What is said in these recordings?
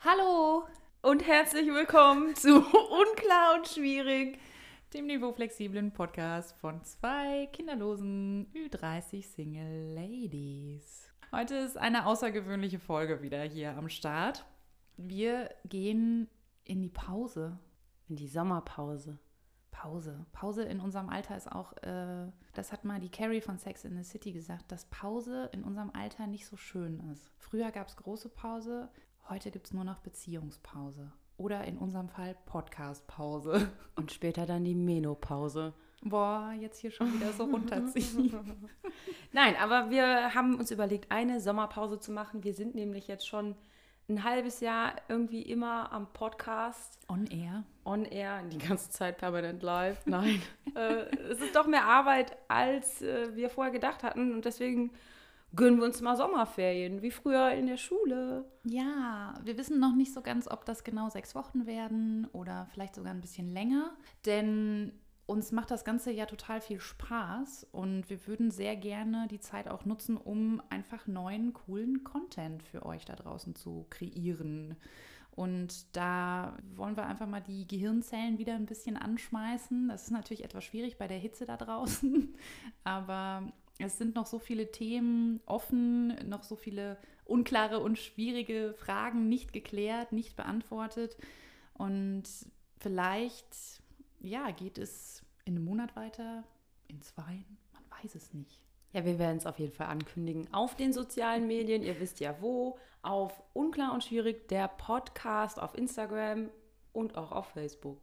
Hallo und herzlich willkommen zu Unklar und Schwierig, dem niveauflexiblen Podcast von zwei kinderlosen Ü30 Single Ladies. Heute ist eine außergewöhnliche Folge wieder hier am Start. Wir gehen in die Pause. In die Sommerpause. Pause. Pause in unserem Alter ist auch, äh, das hat mal die Carrie von Sex in the City gesagt, dass Pause in unserem Alter nicht so schön ist. Früher gab es große Pause, heute gibt es nur noch Beziehungspause. Oder in unserem Fall Podcastpause. Und später dann die Menopause. Boah, jetzt hier schon wieder so runterziehen. Nein, aber wir haben uns überlegt, eine Sommerpause zu machen. Wir sind nämlich jetzt schon ein halbes Jahr irgendwie immer am Podcast. On air. On air, die ganze Zeit permanent live. Nein, äh, es ist doch mehr Arbeit, als äh, wir vorher gedacht hatten. Und deswegen gönnen wir uns mal Sommerferien, wie früher in der Schule. Ja, wir wissen noch nicht so ganz, ob das genau sechs Wochen werden oder vielleicht sogar ein bisschen länger. Denn uns macht das Ganze ja total viel Spaß und wir würden sehr gerne die Zeit auch nutzen, um einfach neuen, coolen Content für euch da draußen zu kreieren. Und da wollen wir einfach mal die Gehirnzellen wieder ein bisschen anschmeißen. Das ist natürlich etwas schwierig bei der Hitze da draußen, aber es sind noch so viele Themen offen, noch so viele unklare und schwierige Fragen nicht geklärt, nicht beantwortet. Und vielleicht ja, geht es in einem Monat weiter, in zwei, man weiß es nicht. Ja, wir werden es auf jeden Fall ankündigen auf den sozialen Medien. Ihr wisst ja wo. Auf Unklar und Schwierig, der Podcast auf Instagram und auch auf Facebook.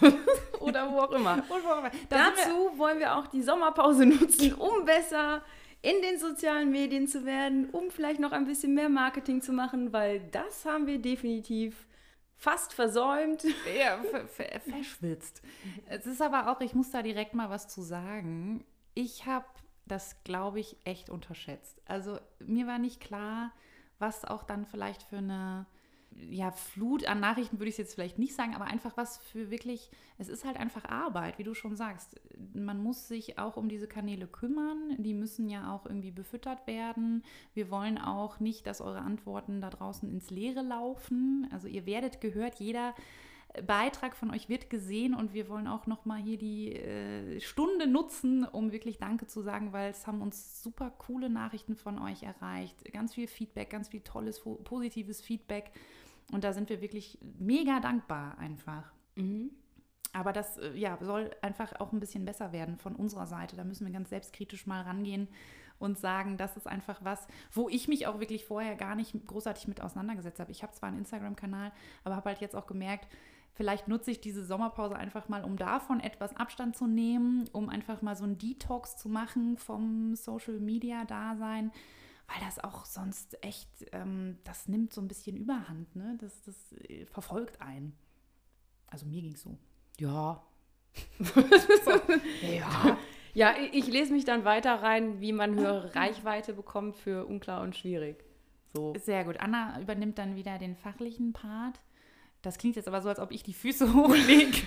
Oder wo auch immer. Wo auch immer. Dazu wollen wir auch die Sommerpause nutzen, um besser in den sozialen Medien zu werden, um vielleicht noch ein bisschen mehr Marketing zu machen, weil das haben wir definitiv fast versäumt. Ja, verschwitzt. Es ist aber auch, ich muss da direkt mal was zu sagen. Ich habe das, glaube ich, echt unterschätzt. Also mir war nicht klar, was auch dann vielleicht für eine ja, Flut an Nachrichten würde ich jetzt vielleicht nicht sagen, aber einfach was für wirklich, es ist halt einfach Arbeit, wie du schon sagst. Man muss sich auch um diese Kanäle kümmern, die müssen ja auch irgendwie befüttert werden. Wir wollen auch nicht, dass eure Antworten da draußen ins Leere laufen. Also ihr werdet gehört, jeder Beitrag von euch wird gesehen und wir wollen auch nochmal hier die äh, Stunde nutzen, um wirklich Danke zu sagen, weil es haben uns super coole Nachrichten von euch erreicht. Ganz viel Feedback, ganz viel tolles, positives Feedback. Und da sind wir wirklich mega dankbar einfach. Mhm. Aber das äh, ja, soll einfach auch ein bisschen besser werden von unserer Seite. Da müssen wir ganz selbstkritisch mal rangehen und sagen, das ist einfach was, wo ich mich auch wirklich vorher gar nicht großartig mit auseinandergesetzt habe. Ich habe zwar einen Instagram-Kanal, aber habe halt jetzt auch gemerkt, vielleicht nutze ich diese Sommerpause einfach mal, um davon etwas Abstand zu nehmen, um einfach mal so einen Detox zu machen vom Social-Media-Dasein weil das auch sonst echt, ähm, das nimmt so ein bisschen Überhand, ne? Das, das äh, verfolgt einen. Also mir ging es so. Ja. ja. Ja, ich lese mich dann weiter rein, wie man höhere Reichweite bekommt für unklar und schwierig. So. Sehr gut. Anna übernimmt dann wieder den fachlichen Part. Das klingt jetzt aber so, als ob ich die Füße hochlege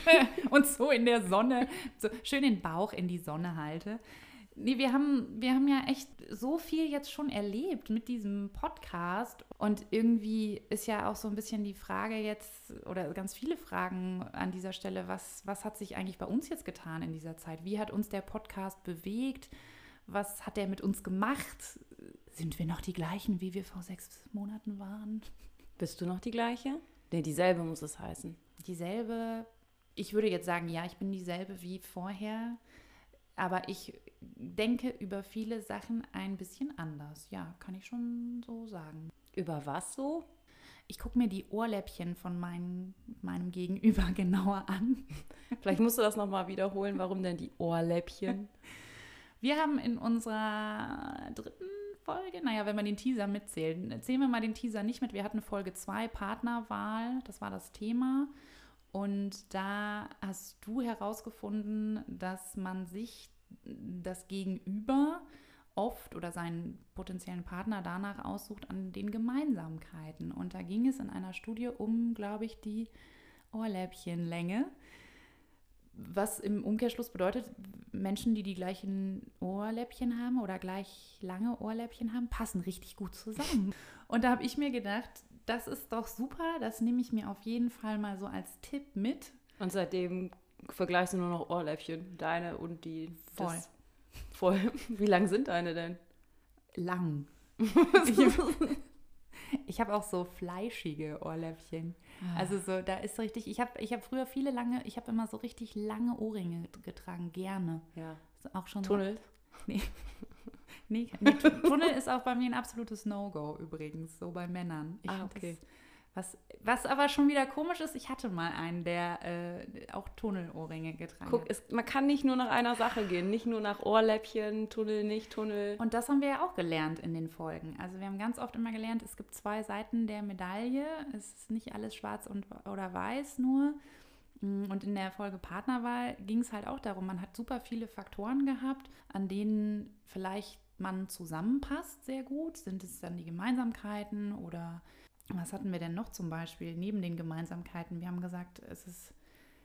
und so in der Sonne, so schön den Bauch in die Sonne halte. Nee, wir haben, wir haben ja echt so viel jetzt schon erlebt mit diesem Podcast. Und irgendwie ist ja auch so ein bisschen die Frage jetzt, oder ganz viele Fragen an dieser Stelle, was, was hat sich eigentlich bei uns jetzt getan in dieser Zeit? Wie hat uns der Podcast bewegt? Was hat er mit uns gemacht? Sind wir noch die gleichen, wie wir vor sechs Monaten waren? Bist du noch die gleiche? Nee, dieselbe muss es heißen. Dieselbe. Ich würde jetzt sagen, ja, ich bin dieselbe wie vorher. Aber ich denke über viele Sachen ein bisschen anders. Ja, kann ich schon so sagen. Über was so? Ich gucke mir die Ohrläppchen von mein, meinem Gegenüber genauer an. Vielleicht musst du das nochmal wiederholen. Warum denn die Ohrläppchen? Wir haben in unserer dritten Folge, naja, wenn man den Teaser mitzählt, zählen wir mal den Teaser nicht mit. Wir hatten Folge 2, Partnerwahl, das war das Thema. Und da hast du herausgefunden, dass man sich das Gegenüber oft oder seinen potenziellen Partner danach aussucht an den Gemeinsamkeiten. Und da ging es in einer Studie um, glaube ich, die Ohrläppchenlänge. Was im Umkehrschluss bedeutet, Menschen, die die gleichen Ohrläppchen haben oder gleich lange Ohrläppchen haben, passen richtig gut zusammen. Und da habe ich mir gedacht, das ist doch super, das nehme ich mir auf jeden Fall mal so als Tipp mit. Und seitdem vergleichst du nur noch Ohrläppchen, deine und die. Voll. Voll. Wie lang sind deine denn? Lang. Ich habe auch so fleischige Ohrläppchen. Also so, da ist richtig, ich habe ich hab früher viele lange, ich habe immer so richtig lange Ohrringe getragen, gerne. ja. Ist Auch schon Tunnel. So, nee, nee, Tu- Tunnel ist auch bei mir ein absolutes No-Go übrigens, so bei Männern. Ich Ah, okay. Das, was, was aber schon wieder komisch ist, ich hatte mal einen, der äh, auch Tunnelohrringe getragen Guck, hat. es, man kann nicht nur nach einer Sache gehen. Nicht nur nach Ohrläppchen, Tunnel, nicht Tunnel. Und das haben wir ja auch gelernt in den Folgen. Also wir haben ganz oft immer gelernt, es gibt zwei Seiten der Medaille. Es ist nicht alles schwarz und, oder weiß nur. Mm, Und in der Folge Partnerwahl ging es halt auch darum, man hat super viele Faktoren gehabt, an denen vielleicht man zusammenpasst sehr gut. Sind es dann die Gemeinsamkeiten oder was hatten wir denn noch zum Beispiel neben den Gemeinsamkeiten? Wir haben gesagt, es ist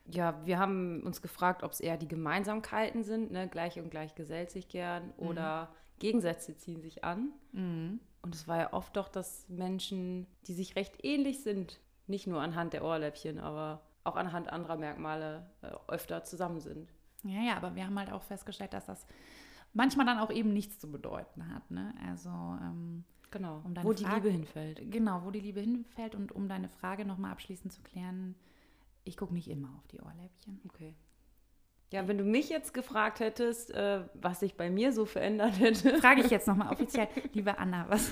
Ja, wir haben uns gefragt, ob es eher die Gemeinsamkeiten sind, ne? gleich und gleich gesellt sich gern oder Gegensätze ziehen sich an. mm, Und es war ja oft doch, dass Menschen, die sich recht ähnlich sind, nicht nur anhand der Ohrläppchen, aber auch anhand anderer Merkmale äh, öfter zusammen sind. Ja, ja, aber wir haben halt auch festgestellt, dass das manchmal dann auch eben nichts zu bedeuten hat. Ne? Also ähm, Genau. Um deine Wo die Frage- Liebe hinfällt. genau, wo die Liebe hinfällt und um deine Frage nochmal abschließend zu klären, ich gucke nicht immer auf die Ohrläppchen. Okay. Ja, wenn du mich jetzt gefragt hättest, äh, was sich bei mir so verändert hätte. Frage ich jetzt nochmal offiziell, liebe Anna, was,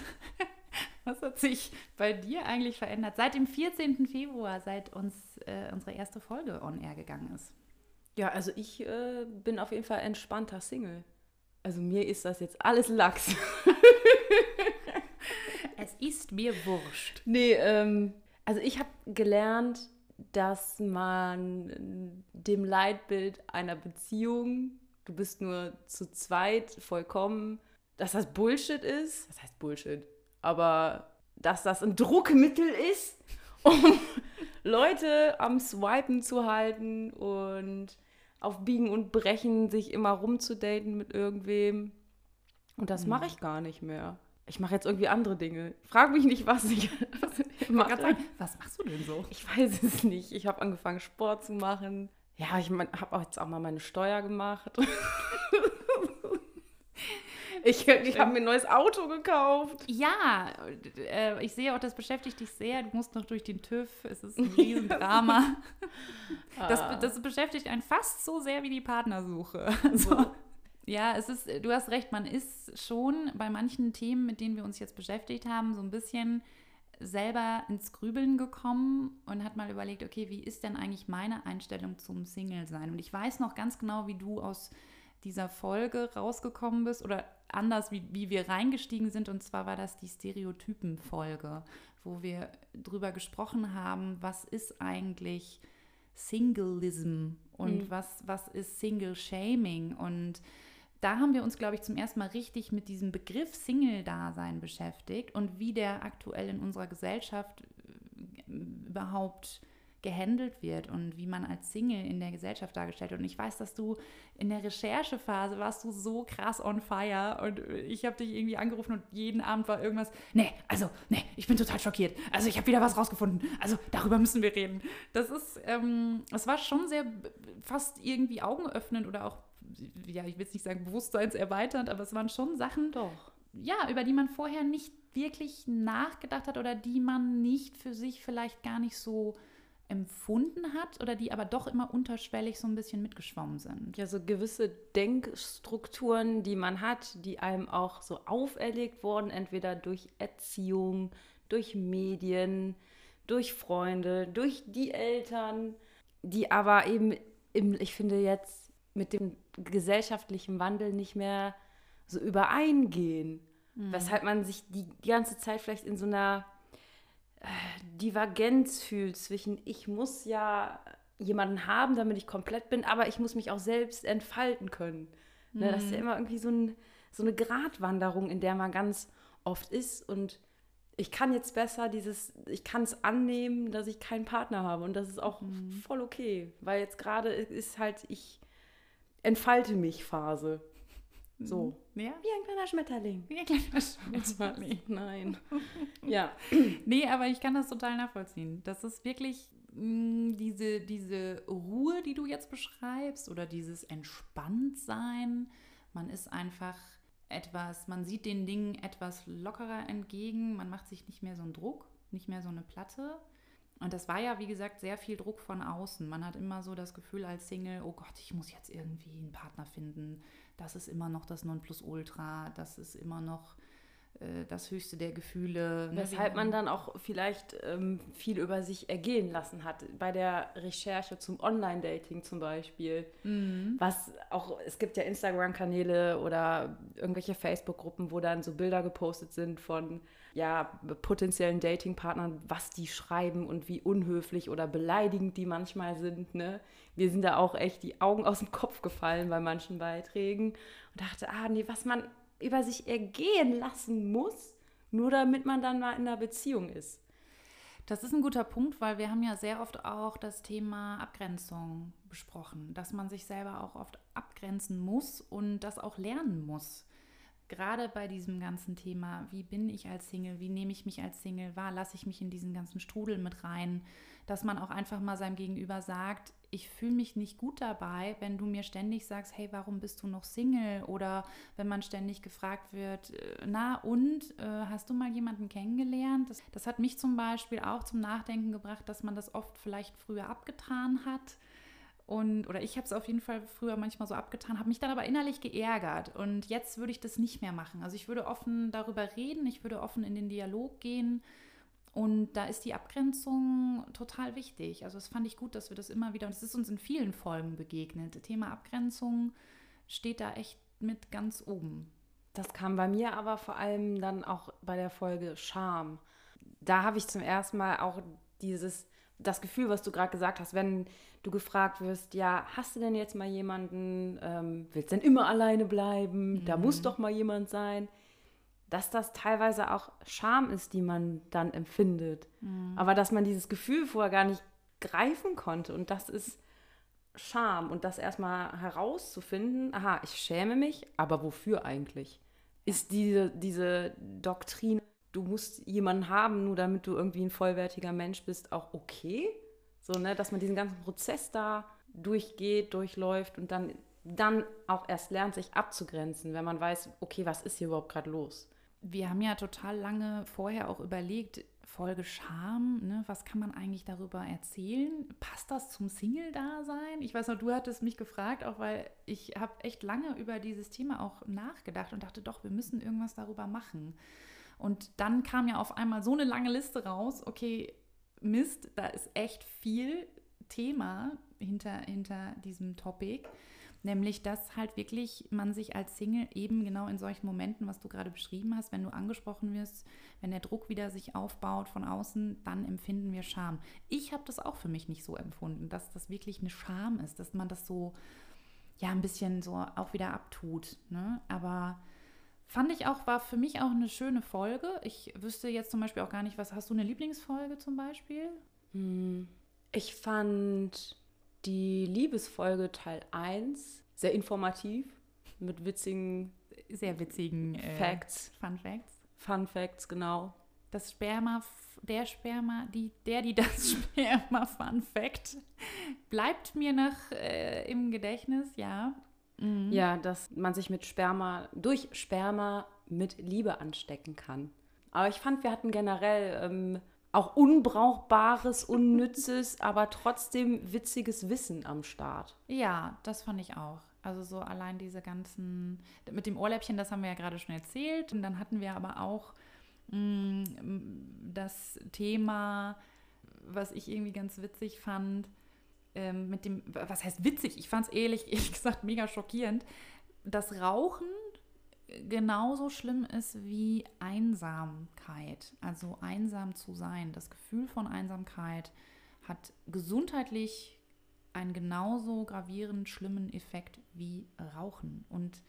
was hat sich bei dir eigentlich verändert seit dem 14. Februar, seit uns äh, unsere erste Folge on air gegangen ist? Ja, also ich äh, bin auf jeden Fall entspannter Single. Also mir ist das jetzt alles Lachs. Es ist mir wurscht. Nee, ähm, also ich habe gelernt, dass man dem Leitbild einer Beziehung, du bist nur zu zweit vollkommen, dass das Bullshit ist. Das heißt Bullshit. Aber dass das ein Druckmittel ist, um Leute am Swipen zu halten und auf Biegen und Brechen sich immer rumzudaten mit irgendwem. Und das mache ich gar nicht mehr. Ich mache jetzt irgendwie andere Dinge. Frag mich nicht, was ich, was ich mache. sagen, was machst du denn so? Ich weiß es nicht. Ich habe angefangen, Sport zu machen. Ja, ich mein, habe auch jetzt auch mal meine Steuer gemacht. ich ich habe mir ein neues Auto gekauft. Ja, äh, ich sehe auch, das beschäftigt dich sehr. Du musst noch durch den TÜV. Es ist ein Riesendrama. Das, Ah. das beschäftigt einen fast so sehr wie die Partnersuche. Also, ja, es ist, du hast recht, man ist schon bei manchen Themen, mit denen wir uns jetzt beschäftigt haben, so ein bisschen selber ins Grübeln gekommen und hat mal überlegt, okay, wie ist denn eigentlich meine Einstellung zum Single-Sein? Und ich weiß noch ganz genau, wie du aus dieser Folge rausgekommen bist oder anders, wie, wie wir reingestiegen sind. Und zwar war das die Stereotypen-Folge, wo wir drüber gesprochen haben, was ist eigentlich Singleism und Mhm. was, was ist Single-Shaming und da haben wir uns, glaube ich, zum ersten Mal richtig mit diesem Begriff Single-Dasein beschäftigt und wie der aktuell in unserer Gesellschaft äh, überhaupt gehandelt wird und wie man als Single in der Gesellschaft dargestellt wird. Und ich weiß, dass du in der Recherchephase warst du so krass on fire und ich habe dich irgendwie angerufen und jeden Abend war irgendwas, nee, also, nee, ich bin total schockiert. Also ich habe wieder was rausgefunden. Also darüber müssen wir reden. Das ist, ähm, war schon sehr b- fast irgendwie augenöffnend oder auch, ja, ich will jetzt nicht sagen bewusstseinserweiternd, aber es waren schon Sachen, Doch. ja, über die man vorher nicht wirklich nachgedacht hat oder die man nicht für sich vielleicht gar nicht so empfunden hat oder die aber doch immer unterschwellig so ein bisschen mitgeschwommen sind. Ja, so gewisse Denkstrukturen, die man hat, die einem auch so auferlegt wurden, entweder durch Erziehung, durch Medien, durch Freunde, durch die Eltern, die aber eben, im, ich finde jetzt mit dem gesellschaftlichen Wandel nicht mehr so übereingehen. Weshalb man sich die, ganze Zeit vielleicht in so einer äh, Divergenz fühlt zwischen, ich muss ja jemanden haben, damit ich komplett bin, aber ich muss mich auch selbst entfalten können. Ne, Das ist ja immer irgendwie so ein, so eine Gratwanderung, in der man ganz oft ist und ich kann jetzt besser dieses, ich kann es annehmen, dass ich keinen Partner habe und das ist auch mhm. voll okay, weil jetzt gerade ist halt ich entfalte mich Phase. So. Mhm. Ja? Wie ein kleiner Schmetterling. Wie ein kleiner Schmetterling. Nein. ja. Nee, aber ich kann das total nachvollziehen. Das ist wirklich mh, mm, diese, diese Ruhe, die du jetzt beschreibst, oder dieses Entspanntsein. Man ist einfach etwas, man sieht den Dingen etwas lockerer entgegen, man macht sich nicht mehr so einen Druck, nicht mehr so eine Platte. Und das war ja, wie gesagt, sehr viel Druck von außen. Man hat immer so das Gefühl als Single, oh Gott, ich muss jetzt irgendwie einen Partner finden. Das ist immer noch das Nonplusultra, das ist immer noch äh, das höchste der Gefühle. Ne? Weshalb man dann auch vielleicht ähm, viel über sich ergehen lassen hat. Bei der Recherche zum Online-Dating zum Beispiel. Mhm. Was auch, es gibt ja Instagram-Kanäle oder irgendwelche Facebook-Gruppen, wo dann so Bilder gepostet sind von ja, potenziellen Datingpartnern, was die schreiben und wie unhöflich oder beleidigend die manchmal sind. Ne? Wir sind da auch echt die Augen aus dem Kopf gefallen bei manchen Beiträgen und dachte, ah nee, was man über sich ergehen lassen muss, nur damit man dann mal in einer Beziehung ist. Das ist ein guter Punkt, weil wir haben ja sehr oft auch das Thema Abgrenzung besprochen, dass man sich selber auch oft abgrenzen muss und das auch lernen muss. Gerade bei diesem ganzen Thema, wie bin ich als Single, wie nehme ich mich als Single wahr, lasse ich mich in diesen ganzen Strudel mit rein, dass man auch einfach mal seinem Gegenüber sagt, ich fühle mich nicht gut dabei, wenn du mir ständig sagst, hey, warum bist du noch Single? Oder wenn man ständig gefragt wird, äh, na und, äh, hast du mal jemanden kennengelernt? Das, das hat mich zum Beispiel auch zum Nachdenken gebracht, dass man das oft vielleicht früher abgetan hat. Und, oder ich habe es auf jeden Fall früher manchmal so abgetan, habe mich dann aber innerlich geärgert. Und jetzt würde ich das nicht mehr machen. Also ich würde offen darüber reden, ich würde offen in den Dialog gehen und da ist die Abgrenzung total wichtig. Also das fand ich gut, dass wir das immer wieder, und es ist uns in vielen Folgen begegnet. Thema Abgrenzung steht da echt mit ganz oben. Das kam bei mir aber vor allem dann auch bei der Folge Scham. Da habe ich zum ersten Mal auch dieses, das Gefühl, was du gerade gesagt hast, wenn du gefragt wirst, ja, hast du denn jetzt mal jemanden, ähm, willst du denn immer alleine bleiben? Mhm. Da muss mhm. doch mal jemand sein dass das teilweise auch Scham ist, die man dann empfindet. Mhm. Aber dass man dieses Gefühl vorher gar nicht greifen konnte. Und das ist Scham. Und das erstmal herauszufinden, aha, ich schäme mich, aber wofür eigentlich? Ist diese, diese Doktrin, du musst jemanden haben, nur damit du irgendwie ein vollwertiger Mensch bist, auch okay? So, ne, dass man diesen ganzen Prozess da durchgeht, durchläuft und dann, dann auch erst lernt, sich abzugrenzen, wenn man weiß, okay, was ist hier überhaupt gerade los? wir haben ja total lange vorher auch überlegt, Folge Scham, ne, was kann man eigentlich darüber erzählen? Passt das zum Single-Dasein? Ich weiß noch, du hattest mich gefragt, auch weil ich habe echt lange über dieses Thema auch nachgedacht und dachte, doch, wir müssen irgendwas darüber machen. Und dann kam ja auf einmal so eine lange Liste raus, okay, Mist, da ist echt viel Thema hinter, hinter diesem Topic. Nämlich, dass halt wirklich man sich als Single eben genau in solchen Momenten, was du gerade beschrieben hast, wenn du angesprochen wirst, wenn der Druck wieder sich aufbaut von außen, dann empfinden wir Scham. Ich habe das auch für mich nicht so empfunden, dass das wirklich eine Scham ist, dass man das so, ja, ein bisschen so auch wieder abtut. Ne? Aber fand ich auch, war für mich auch eine schöne Folge. Ich wüsste jetzt zum Beispiel auch gar nicht, was hast du eine Lieblingsfolge zum Beispiel? Hm, ich fand die Liebesfolge Teil 1 sehr informativ mit witzigen, sehr witzigen äh, Facts. Fun Facts. Fun Facts, genau. Das Sperma, der Sperma, die, der, die das Sperma Fun Fact bleibt mir noch äh, im Gedächtnis, ja. Mhm. Ja, dass man sich mit Sperma, durch Sperma mit Liebe anstecken kann. Aber ich fand, wir hatten generell ähm, auch unbrauchbares, unnützes, aber trotzdem witziges Wissen am Start. Ja, das fand ich auch. Also so allein diese ganzen, mit dem Ohrläppchen, das haben wir ja gerade schon erzählt. Und dann hatten wir aber auch mh, mm, das Thema, was ich irgendwie ganz witzig fand, ähm, mit dem, was heißt witzig? Ich fand es ehrlich, ehrlich gesagt mega schockierend. Das Rauchen genauso schlimm ist wie Einsamkeit. Also einsam zu sein. Das Gefühl von Einsamkeit hat gesundheitlich einen genauso gravierend schlimmen Effekt wie Rauchen. Und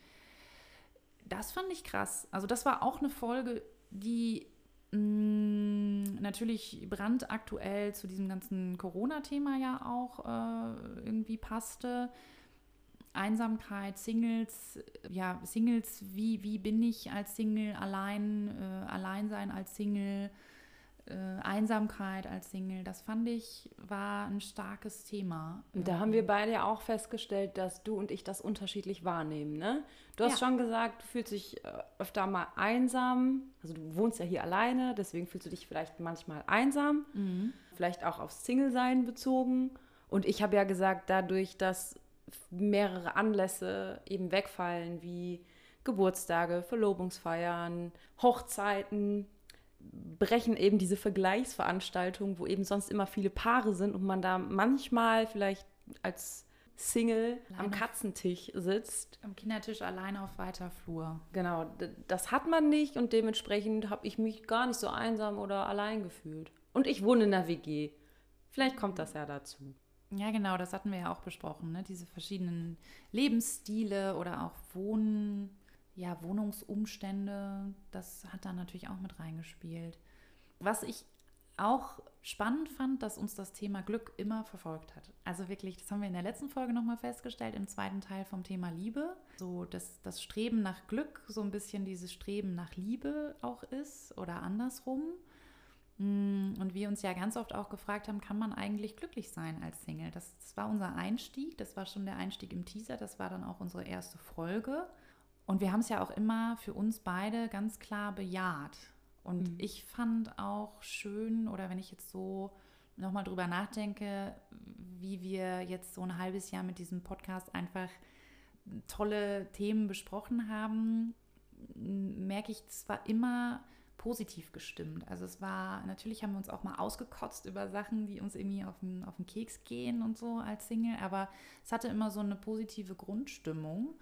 das fand ich krass. Also das war auch eine Folge, die natürlich brandaktuell zu diesem ganzen Corona-Thema ja auch äh, irgendwie passte. Einsamkeit, Singles, ja, Singles, wie, wie bin ich als Single, allein, äh, Alleinsein als Single, Einsamkeit als Single, das fand ich, war ein starkes Thema. Da haben wir beide ja auch festgestellt, dass du und ich das unterschiedlich wahrnehmen. Ne? Du hast ja. schon gesagt, du fühlst dich äh, öfter mal einsam. Also du wohnst ja hier alleine, deswegen fühlst du dich vielleicht manchmal einsam. Mhm. Vielleicht auch aufs Single-Sein bezogen. Und ich habe ja gesagt, dadurch, dass mehrere Anlässe eben wegfallen, wie Geburtstage, Verlobungsfeiern, Hochzeiten, brechen eben diese Vergleichsveranstaltungen, wo eben sonst immer viele Paare sind und man da manchmal vielleicht als Single allein am Katzentisch sitzt. Am Kindertisch allein auf weiter Flur. Genau, das hat man nicht und dementsprechend habe ich mich gar nicht so einsam oder allein gefühlt. Und ich wohne in der WG. Vielleicht kommt das ja dazu. Ja, genau, das hatten wir ja auch besprochen, ne? diese verschiedenen Lebensstile oder auch Wohnen ja, Wohnungsumstände, das hat da natürlich auch mit reingespielt. Was ich auch spannend fand, dass uns das Thema Glück immer verfolgt hat. Also wirklich, das haben wir in der letzten Folge nochmal festgestellt, im zweiten Teil vom Thema Liebe. So, dass das Streben nach Glück so ein bisschen dieses Streben nach Liebe auch ist oder andersrum. Mm, und wir uns ja ganz oft auch gefragt haben, kann man eigentlich glücklich sein als Single? Das, das war unser Einstieg, das war schon der Einstieg im Teaser, das war dann auch unsere erste Folge. Und wir haben es ja auch immer für uns beide ganz klar bejaht. Und mhm. ich fand auch schön, oder wenn ich jetzt so nochmal drüber nachdenke, wie wir jetzt so ein halbes Jahr mit diesem Podcast einfach tolle Themen besprochen haben, merke ich, es war immer positiv gestimmt. Also es war, natürlich haben wir uns auch mal ausgekotzt über Sachen, die uns irgendwie auf den, auf den Keks gehen und so als Single, aber es hatte immer so eine positive Grundstimmung.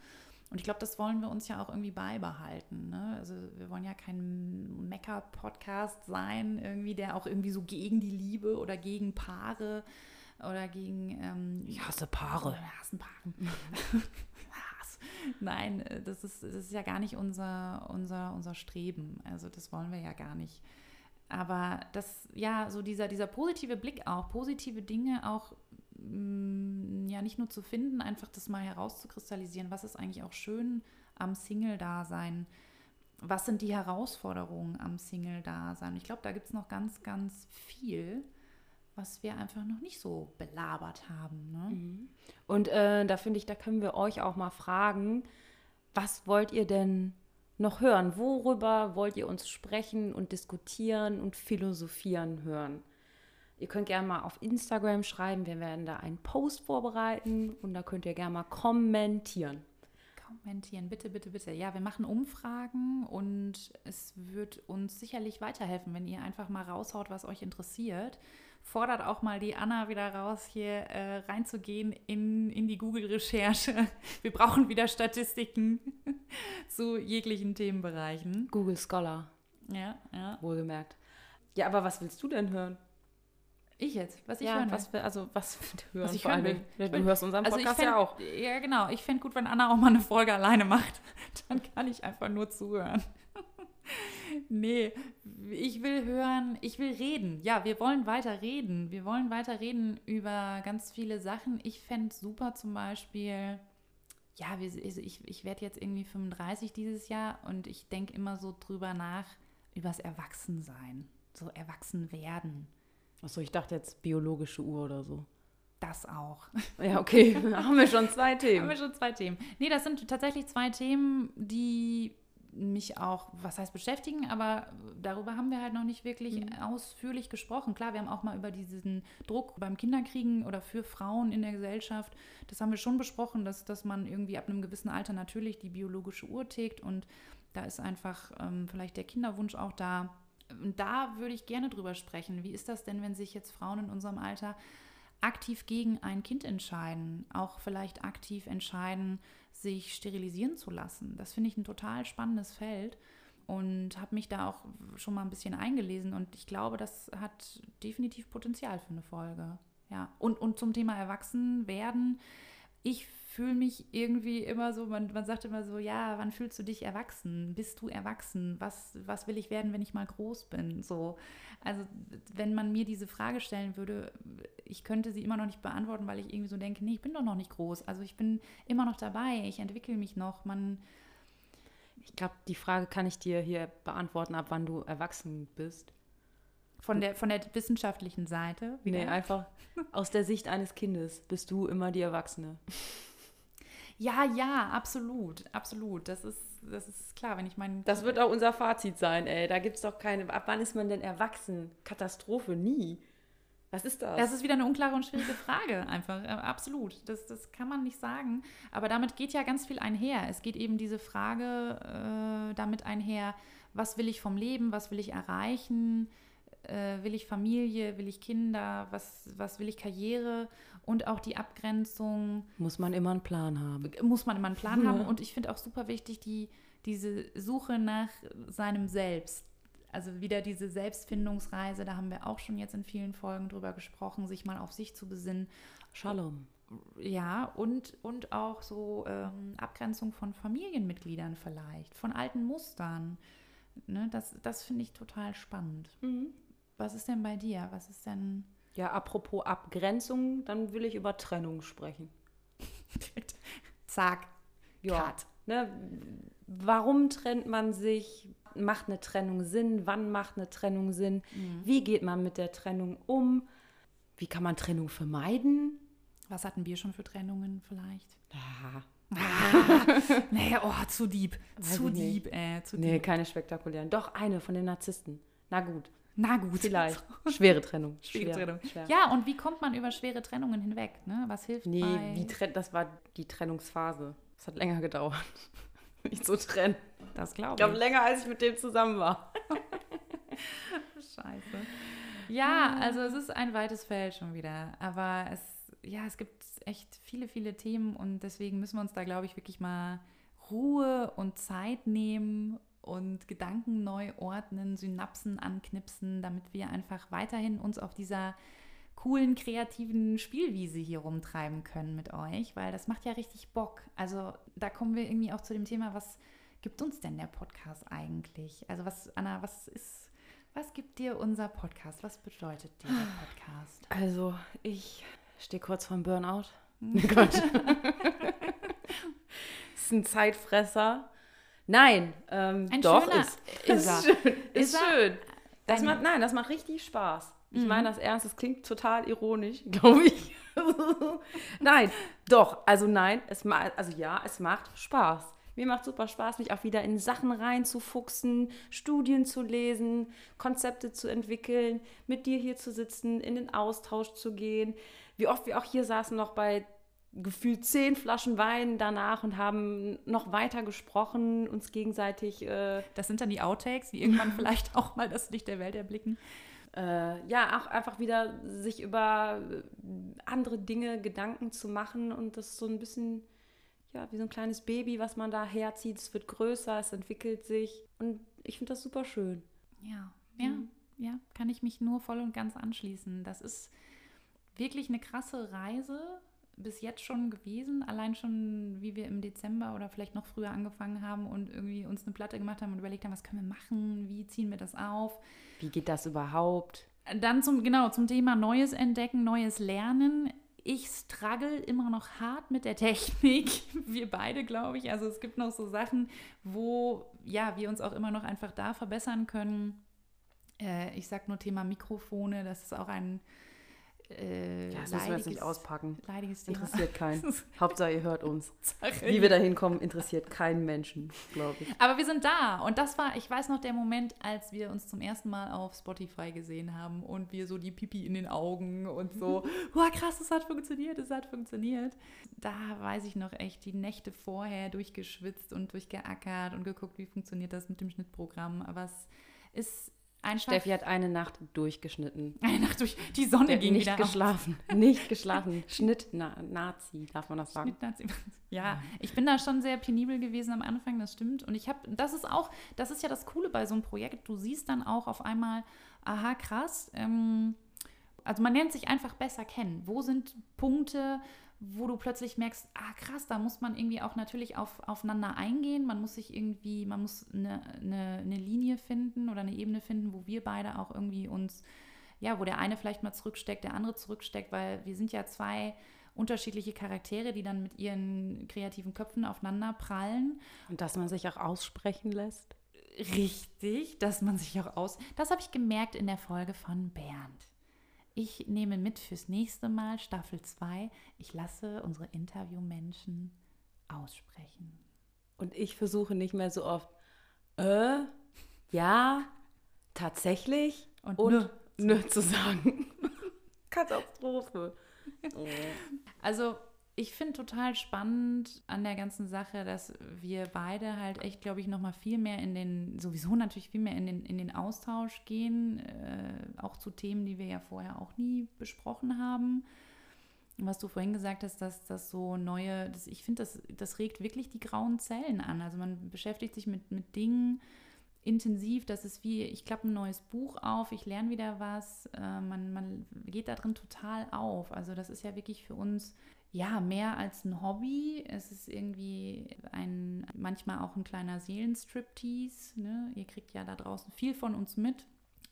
Und ich glaube, das wollen wir uns ja auch irgendwie beibehalten. Ne? Also wir wollen ja kein Mecker-Podcast sein, irgendwie, der auch irgendwie so gegen die Liebe oder gegen Paare oder gegen... Ähm, ich hasse Paare. Ich hasse Paare. Nein, äh, das ist, das ist ja gar nicht unser, unser, unser Streben. Also das wollen wir ja gar nicht. Aber das, ja, so dieser, dieser positive Blick auch, positive Dinge auch ja nicht nur zu finden, einfach das mal herauszukristallisieren, was ist eigentlich auch schön am Single-Dasein, was sind die Herausforderungen am Single-Dasein. Ich glaube, da gibt es noch ganz, ganz viel, was wir einfach noch nicht so belabert haben. Ne? Mhm. Und äh, da finde ich, da können wir euch auch mal fragen, was wollt ihr denn noch hören? Worüber wollt ihr uns sprechen und diskutieren und philosophieren hören? Ihr könnt gerne mal auf Instagram schreiben. Wir werden da einen Post vorbereiten und da könnt ihr gerne mal kommentieren. Kommentieren, bitte, bitte, bitte. Ja, wir machen Umfragen und es wird uns sicherlich weiterhelfen, wenn ihr einfach mal raushaut, was euch interessiert. Fordert auch mal die Anna wieder raus, hier äh, reinzugehen in, in die Google-Recherche. Wir brauchen wieder Statistiken zu jeglichen Themenbereichen. Google Scholar. Ja, ja. Wohlgemerkt. Ja, aber was willst du denn hören? Ich jetzt, was ich ja, hören was wir, also was hören was ich hören will. Ja, du hörst unseren Podcast also fänd, ja auch. Ja, genau. Ich fände gut, wenn Anna auch mal eine Folge alleine macht. Dann kann ich einfach nur zuhören. nee, ich will hören, ich will reden. Ja, wir wollen weiter reden. Wir wollen weiter reden über ganz viele Sachen. Ich fände super zum Beispiel, ja, also ich, ich werde jetzt irgendwie 35 dieses Jahr und ich denke immer so drüber nach, übers Erwachsensein. So erwachsen werden Achso, ich dachte jetzt biologische Uhr oder so. Das auch. Ja, okay. haben wir schon zwei Themen. haben wir schon zwei Themen. Nee, das sind tatsächlich zwei Themen, die mich auch, was heißt beschäftigen, aber darüber haben wir halt noch nicht wirklich mhm. ausführlich gesprochen. Klar, wir haben auch mal über diesen Druck beim Kinderkriegen oder für Frauen in der Gesellschaft, das haben wir schon besprochen, dass, dass man irgendwie ab einem gewissen Alter natürlich die biologische Uhr tickt und da ist einfach ähm, vielleicht der Kinderwunsch auch da. Da würde ich gerne drüber sprechen. Wie ist das denn, wenn sich jetzt Frauen in unserem Alter aktiv gegen ein Kind entscheiden, auch vielleicht aktiv entscheiden, sich sterilisieren zu lassen? Das finde ich ein total spannendes Feld und habe mich da auch schon mal ein bisschen eingelesen und ich glaube, das hat definitiv Potenzial für eine Folge. Ja, und, und zum Thema Erwachsenwerden ich fühle mich irgendwie immer so, man, man sagt immer so, ja, wann fühlst du dich erwachsen? Bist du erwachsen? Was, was will ich werden, wenn ich mal groß bin? So, also wenn man mir diese Frage stellen würde, ich könnte sie immer noch nicht beantworten, weil ich irgendwie so denke, nee, ich bin doch noch nicht groß. Also ich bin immer noch dabei, ich entwickle mich noch. Man, ich glaube, die Frage kann ich dir hier beantworten, ab wann du erwachsen bist. Von der, von der wissenschaftlichen Seite? Wieder? Nee, einfach aus der Sicht eines Kindes bist du immer die Erwachsene. Ja, ja, absolut, absolut. Das ist, das ist klar, wenn ich meine. Das wird auch unser Fazit sein, ey. Da gibt es doch keine. Ab wann ist man denn erwachsen? Katastrophe, nie. Was ist das? Das ist wieder eine unklare und schwierige Frage, einfach. Äh, absolut. Das, das kann man nicht sagen. Aber damit geht ja ganz viel einher. Es geht eben diese Frage äh, damit einher, was will ich vom Leben, was will ich erreichen, äh, will ich Familie, will ich Kinder, was, was will ich Karriere und auch die Abgrenzung. Muss man immer einen Plan haben. Muss man immer einen Plan ja. haben. Und ich finde auch super wichtig, die, diese Suche nach seinem Selbst. Also wieder diese Selbstfindungsreise, da haben wir auch schon jetzt in vielen Folgen drüber gesprochen, sich mal auf sich zu besinnen. Shalom. Ja, und, und auch so ähm, Abgrenzung von Familienmitgliedern vielleicht, von alten Mustern. Ne, das das finde ich total spannend. Mhm. Was ist denn bei dir? Was ist denn. Ja, apropos Abgrenzung, dann will ich über Trennung sprechen. Zack. Ja. Ne, warum trennt man sich? Macht eine Trennung Sinn? Wann macht eine Trennung Sinn? Mhm. Wie geht man mit der Trennung um? Wie kann man Trennung vermeiden? Was hatten wir schon für Trennungen vielleicht? Ja. Ah, nee, oh, zu deep. Weiß zu deep, äh, zu Nee, keine spektakulären. Doch, eine von den Narzissten. Na gut. Na gut. Vielleicht. Schwere Trennung. Schwere Schwer. Trennung. Schwer. Ja, und wie kommt man über schwere Trennungen hinweg? Ne? Was hilft Nee, wie das war die Trennungsphase. Das hat länger gedauert. Nicht so trennen. Das glaube ich. Ich glaube, länger, als ich mit dem zusammen war. Scheiße. Ja, also es ist ein weites Feld schon wieder. Aber es, ja, es gibt echt viele, viele Themen und deswegen müssen wir uns da, glaube ich, wirklich mal Ruhe und Zeit nehmen und Gedanken neu ordnen, Synapsen anknipsen, damit wir einfach weiterhin uns auf dieser coolen, kreativen Spielwiese hier rumtreiben können mit euch, weil das macht ja richtig Bock. Also da kommen wir irgendwie auch zu dem Thema, was gibt uns denn der Podcast eigentlich? Also was, Anna, was ist, was gibt dir unser Podcast? Was bedeutet dir der Podcast? Also ich stehe kurz vorm Burnout. Oh Gott. ist ein Zeitfresser. Nein, ähm, ein doch, schöner, ist, ist, ist schön. Ist, ist schön. Das macht, nein, das macht richtig Spaß. Ich mhm. meine das ernst, das klingt total ironisch, glaube ich. nein, doch, also nein, es also ja, es macht Spaß. Mir macht super Spaß, mich auch wieder in Sachen reinzufuchsen, Studien zu lesen, Konzepte zu entwickeln, mit dir hier zu sitzen, in den Austausch zu gehen. Wie oft wir auch hier saßen noch bei gefühlt zehn Flaschen Wein danach und haben noch weiter gesprochen, uns gegenseitig. Äh, das sind dann die Outtakes, die irgendwann vielleicht auch mal das Licht der Welt erblicken. Äh, ja, auch einfach wieder sich über äh, andere Dinge Gedanken zu machen und das so ein bisschen, ja, wie so ein kleines Baby, was man da herzieht. Es wird größer, es entwickelt sich und ich finde das super schön. Ja, ja, mhm. ja, kann ich mich nur voll und ganz anschließen. Das ist wirklich eine krasse Reise bis jetzt schon gewesen. Allein schon, wie wir im Dezember oder vielleicht noch früher angefangen haben und irgendwie uns eine Platte gemacht haben und überlegt haben, was können wir machen, wie ziehen wir das auf. Wie geht das überhaupt? Dann zum, genau, zum Thema Neues entdecken, Neues lernen. Ich struggle immer noch hart mit der Technik. Wir beide, glaube ich. Also es gibt noch so Sachen, wo ja, wir uns auch immer noch einfach da verbessern können. Äh, ich sage nur Thema Mikrofone, das ist auch ein äh, ja, das müssen wir jetzt nicht auspacken. Interessiert keinen. Hauptsache, ihr hört uns. Wie wir da hinkommen, interessiert keinen Menschen, glaube ich. Aber wir sind da. Und das war, ich weiß noch, der Moment, als wir uns zum ersten Mal auf Spotify gesehen haben und wir so die Pipi in den Augen und so, wow, krass, es hat funktioniert, es hat funktioniert. Da weiß ich noch echt die Nächte vorher durchgeschwitzt und durchgeackert und geguckt, wie funktioniert das mit dem Schnittprogramm. Aber es ist Einfach Steffi hat eine Nacht durchgeschnitten. Eine Nacht durch. Die Sonne Der ging nicht wieder geschlafen. Auf. Nicht geschlafen. Schnitt-Nazi, darf man das sagen? Schnitt-Nazi. Ja, ich bin da schon sehr penibel gewesen am Anfang, das stimmt. Und ich habe, das ist auch, das ist ja das Coole bei so einem Projekt. Du siehst dann auch auf einmal, aha, krass, ähm, Also man lernt sich einfach besser kennen. Wo sind Punkte, wo du plötzlich merkst, ah krass, da muss man irgendwie auch natürlich auf, aufeinander eingehen. Man muss sich irgendwie, man muss eine, eine, eine Linie finden oder eine Ebene finden, wo wir beide auch irgendwie uns, ja, wo der eine vielleicht mal zurücksteckt, der andere zurücksteckt, weil wir sind ja zwei unterschiedliche Charaktere, die dann mit ihren kreativen Köpfen aufeinander prallen. Und dass man sich auch aussprechen lässt. Richtig, dass man sich auch aus. Das habe ich gemerkt in der Folge von Bernd. Ich nehme mit fürs nächste Mal, Staffel 2, ich lasse unsere Interviewmenschen aussprechen. Und ich versuche nicht mehr so oft, äh, ja, tatsächlich Und, und nö. nö zu sagen. Katastrophe. Also ich finde total spannend an der ganzen Sache, dass wir beide halt echt, glaube ich, nochmal viel mehr in den, sowieso natürlich viel mehr in den, in den Austausch gehen, äh, auch zu Themen, die wir ja vorher auch nie besprochen haben. Was du vorhin gesagt hast, dass das so neue, das, ich finde, das, das regt wirklich die grauen Zellen an. Also man beschäftigt sich mit, mit Dingen intensiv, das ist wie, ich klappe ein neues Buch auf, ich lerne wieder was, äh, man, man geht da drin total auf. Also das ist ja wirklich für uns ja, mehr als ein Hobby. Es ist irgendwie ein, manchmal auch ein kleiner Seelenstriptease. Ne? Ihr kriegt ja da draußen viel von uns mit,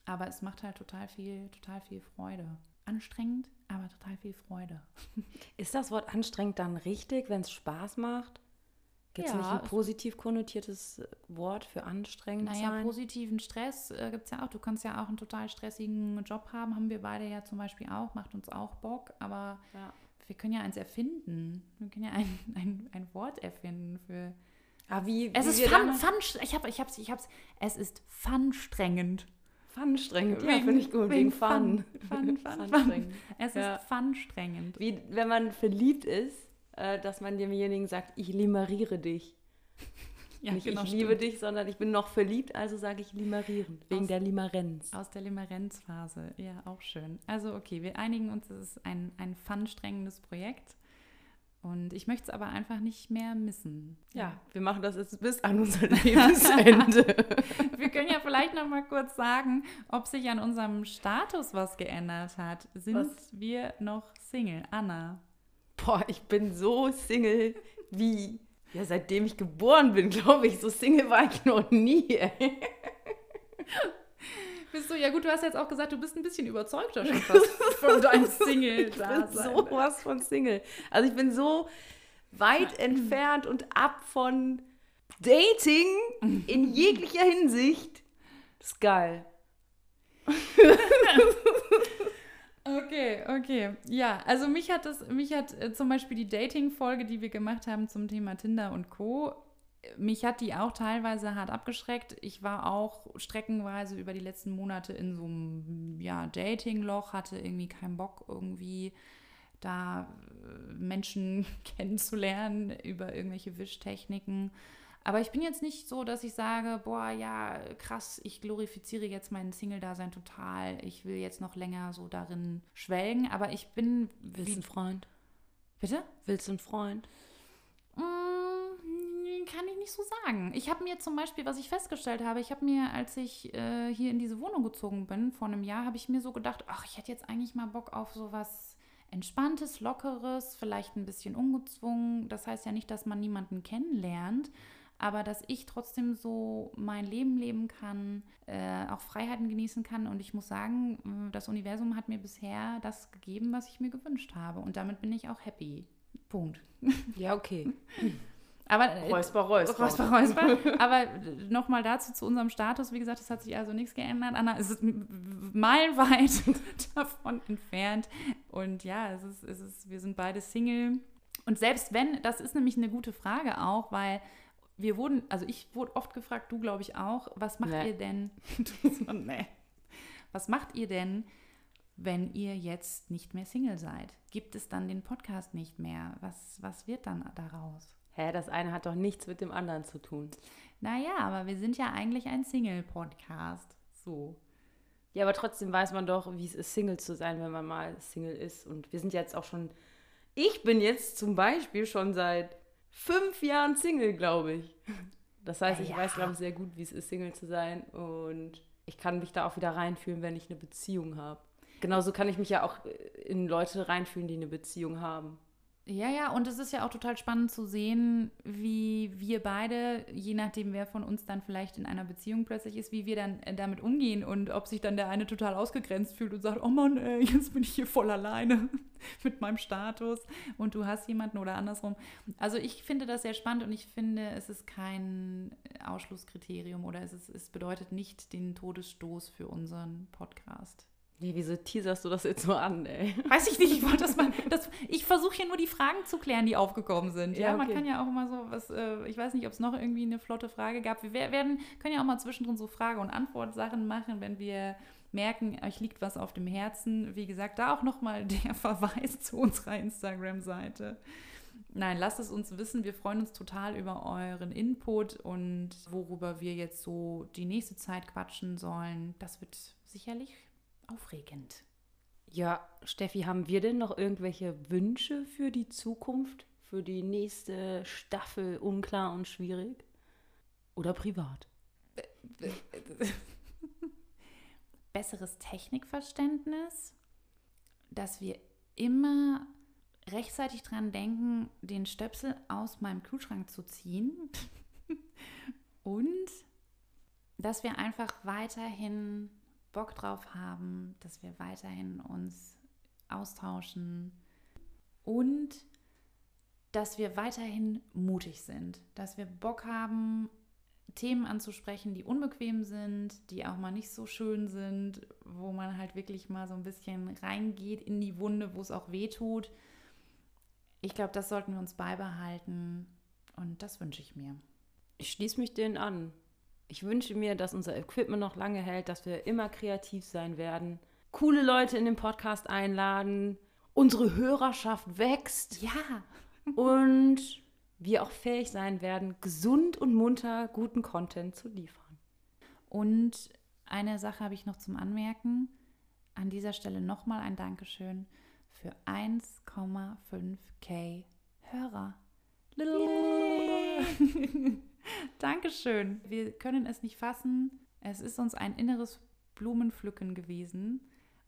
aber es macht halt total viel, total viel Freude. Anstrengend, aber total viel Freude. Ist das Wort anstrengend dann richtig, wenn es Spaß macht? Gibt es Ja, nicht ein positiv konnotiertes Wort für anstrengend Naja, sein? positiven Stress äh, gibt es ja auch. Du kannst ja auch einen total stressigen Job haben, haben wir beide ja zum Beispiel auch, macht uns auch Bock, aber Ja. Wir können ja eins erfinden. Wir können ja ein, ein, ein Wort erfinden für. Ah, wie, Es wie ist fun, fun, ich hab, ich hab's, ich hab's. Es ist funstrengend. Funstrengend, ja, finde ich gut, wegen wegen Fun. Fun, fun, fun. Funstrengend. Es Ja. ist funstrengend. Wie wenn man verliebt ist, äh, dass man demjenigen sagt, ich limeriere dich. Ja, Nicht genau, ich liebe dich, sondern ich bin noch verliebt, also sage ich limerieren. Wegen Aus- der Limerenz. Aus der Limerenzphase. Ja, auch schön. Also, okay, wir einigen uns, es ist ein, ein funstrengendes Projekt. Und ich möchte es aber einfach nicht mehr missen. Ja, wir machen das jetzt bis an unser Lebensende. Wir können ja vielleicht noch mal kurz sagen, ob sich an unserem Status was geändert hat. Sind Was? wir noch Single? Anna. Boah, ich bin so Single wie, ja, seitdem ich geboren bin, glaube ich. So Single war ich noch nie, ey. Bist du, ja gut, du hast jetzt auch gesagt, du bist ein bisschen überzeugter schon fast von deinem Ich bin Single-Dasein. sowas von Single. Also ich bin so weit entfernt und ab von Dating in jeglicher Hinsicht. Das ist geil. Okay, okay. Ja, also mich hat das, mich hat äh, zum Beispiel die Dating-Folge, die wir gemacht haben zum Thema Tinder und Co., mich hat die auch teilweise hart abgeschreckt. Ich war auch streckenweise über die letzten Monate in so einem ja, Dating-Loch, hatte irgendwie keinen Bock, irgendwie da äh, Menschen kennenzulernen über irgendwelche Wischtechniken. Aber ich bin jetzt nicht so, dass ich sage, boah, ja, krass, ich glorifiziere jetzt mein Single-Dasein total. Ich will jetzt noch länger so darin schwelgen. Aber ich bin. Willst du einen Freund? Bitte? Willst du einen Freund? Mm, kann ich nicht so sagen. Ich habe mir zum Beispiel, was ich festgestellt habe, ich habe mir, als ich äh, hier in diese Wohnung gezogen bin, vor einem Jahr, habe ich mir so gedacht, ach, ich hätte jetzt eigentlich mal Bock auf sowas Entspanntes, Lockeres, vielleicht ein bisschen ungezwungen. Das heißt ja nicht, dass man niemanden kennenlernt, aber dass ich trotzdem so mein Leben leben kann, äh, auch Freiheiten genießen kann. Und ich muss sagen, mh, das Universum hat mir bisher das gegeben, was ich mir gewünscht habe. Und damit bin ich auch happy. Punkt. Ja, okay. Aber äh, Räusper, räusper. Räusper, Räusper. Aber nochmal dazu zu unserem Status. Wie gesagt, es hat sich also nichts geändert. Anna ist meilenweit davon entfernt. Und ja, es ist, es ist, wir sind beide Single. Und selbst wenn, das ist nämlich eine gute Frage auch, weil wir wurden, also ich wurde oft gefragt, du glaube ich auch, was macht Nee. ihr denn? so, nee. Was macht ihr denn, wenn ihr jetzt nicht mehr Single seid? Gibt es dann den Podcast nicht mehr? Was, was wird dann daraus? Hä, das eine hat doch nichts mit dem anderen zu tun. Naja, aber wir sind ja eigentlich ein Single-Podcast. So. Ja, aber trotzdem weiß man doch, wie es ist, Single zu sein, wenn man mal Single ist. Und wir sind jetzt auch schon. Ich bin jetzt zum Beispiel schon seit fünf Jahren Single, glaube ich. Das heißt, ich Ja. weiß, glaube ich, sehr gut, wie es ist, Single zu sein. Und ich kann mich da auch wieder reinfühlen, wenn ich eine Beziehung habe. Genauso kann ich mich ja auch in Leute reinfühlen, die eine Beziehung haben. Ja, ja, und es ist ja auch total spannend zu sehen, wie wir beide, je nachdem, wer von uns dann vielleicht in einer Beziehung plötzlich ist, wie wir dann äh, damit umgehen und ob sich dann der eine total ausgegrenzt fühlt und sagt, oh Mann, ey, jetzt bin ich hier voll alleine mit meinem Status und du hast jemanden oder andersrum. Also ich finde das sehr spannend und ich finde, es ist kein Ausschlusskriterium oder es, ist, es bedeutet nicht den Todesstoß für unseren Podcast. Nee, wieso teaserst du das jetzt so an, ey? Weiß ich nicht, ich wollte das mal. Das, ich versuche hier nur die Fragen zu klären, die aufgekommen sind. Ja, ja man kann ja auch immer so was, äh, ich weiß nicht, ob es noch irgendwie eine flotte Frage gab. Wir werden, können ja auch mal zwischendrin so Frage- und Antwort-Sachen machen, wenn wir merken, euch liegt was auf dem Herzen. Wie gesagt, da auch nochmal der Verweis zu unserer Instagram-Seite. Nein, lasst es uns wissen. Wir freuen uns total über euren Input und worüber wir jetzt so die nächste Zeit quatschen sollen. Das wird sicherlich aufregend. Ja, Steffi, haben wir denn noch irgendwelche Wünsche für die Zukunft, für die nächste Staffel unklar und schwierig? Oder privat? Besseres Technikverständnis, dass wir immer rechtzeitig dran denken, den Stöpsel aus meinem Kühlschrank zu ziehen und dass wir einfach weiterhin Bock drauf haben, dass wir weiterhin uns austauschen und dass wir weiterhin mutig sind, dass wir Bock haben, Themen anzusprechen, die unbequem sind, die auch mal nicht so schön sind, wo man halt wirklich mal so ein bisschen reingeht in die Wunde, wo es auch weh tut. Ich glaube, das sollten wir uns beibehalten und das wünsche ich mir. Ich schließe mich denen an. Ich wünsche mir, dass unser Equipment noch lange hält, dass wir immer kreativ sein werden, coole Leute in den Podcast einladen, unsere Hörerschaft wächst. Ja. und wir auch fähig sein werden, gesund und munter guten Content zu liefern. Und eine Sache habe ich noch zum Anmerken. An dieser Stelle nochmal ein Dankeschön für 1,5k Hörer. Dankeschön. Wir können es nicht fassen. Es ist uns ein inneres Blumenpflücken gewesen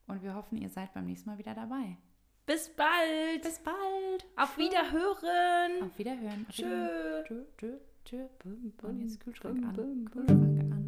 und wir hoffen, ihr seid beim nächsten Mal wieder dabei. Bis bald. Bis bald. Auf Wiederhören. Auf Wiederhören. Auf Wiederhören. Tschö. Tschö, tschö, bum, bum, und jetzt Kühlschrank bum, an. Kühlschrank an. Kühlschrank an.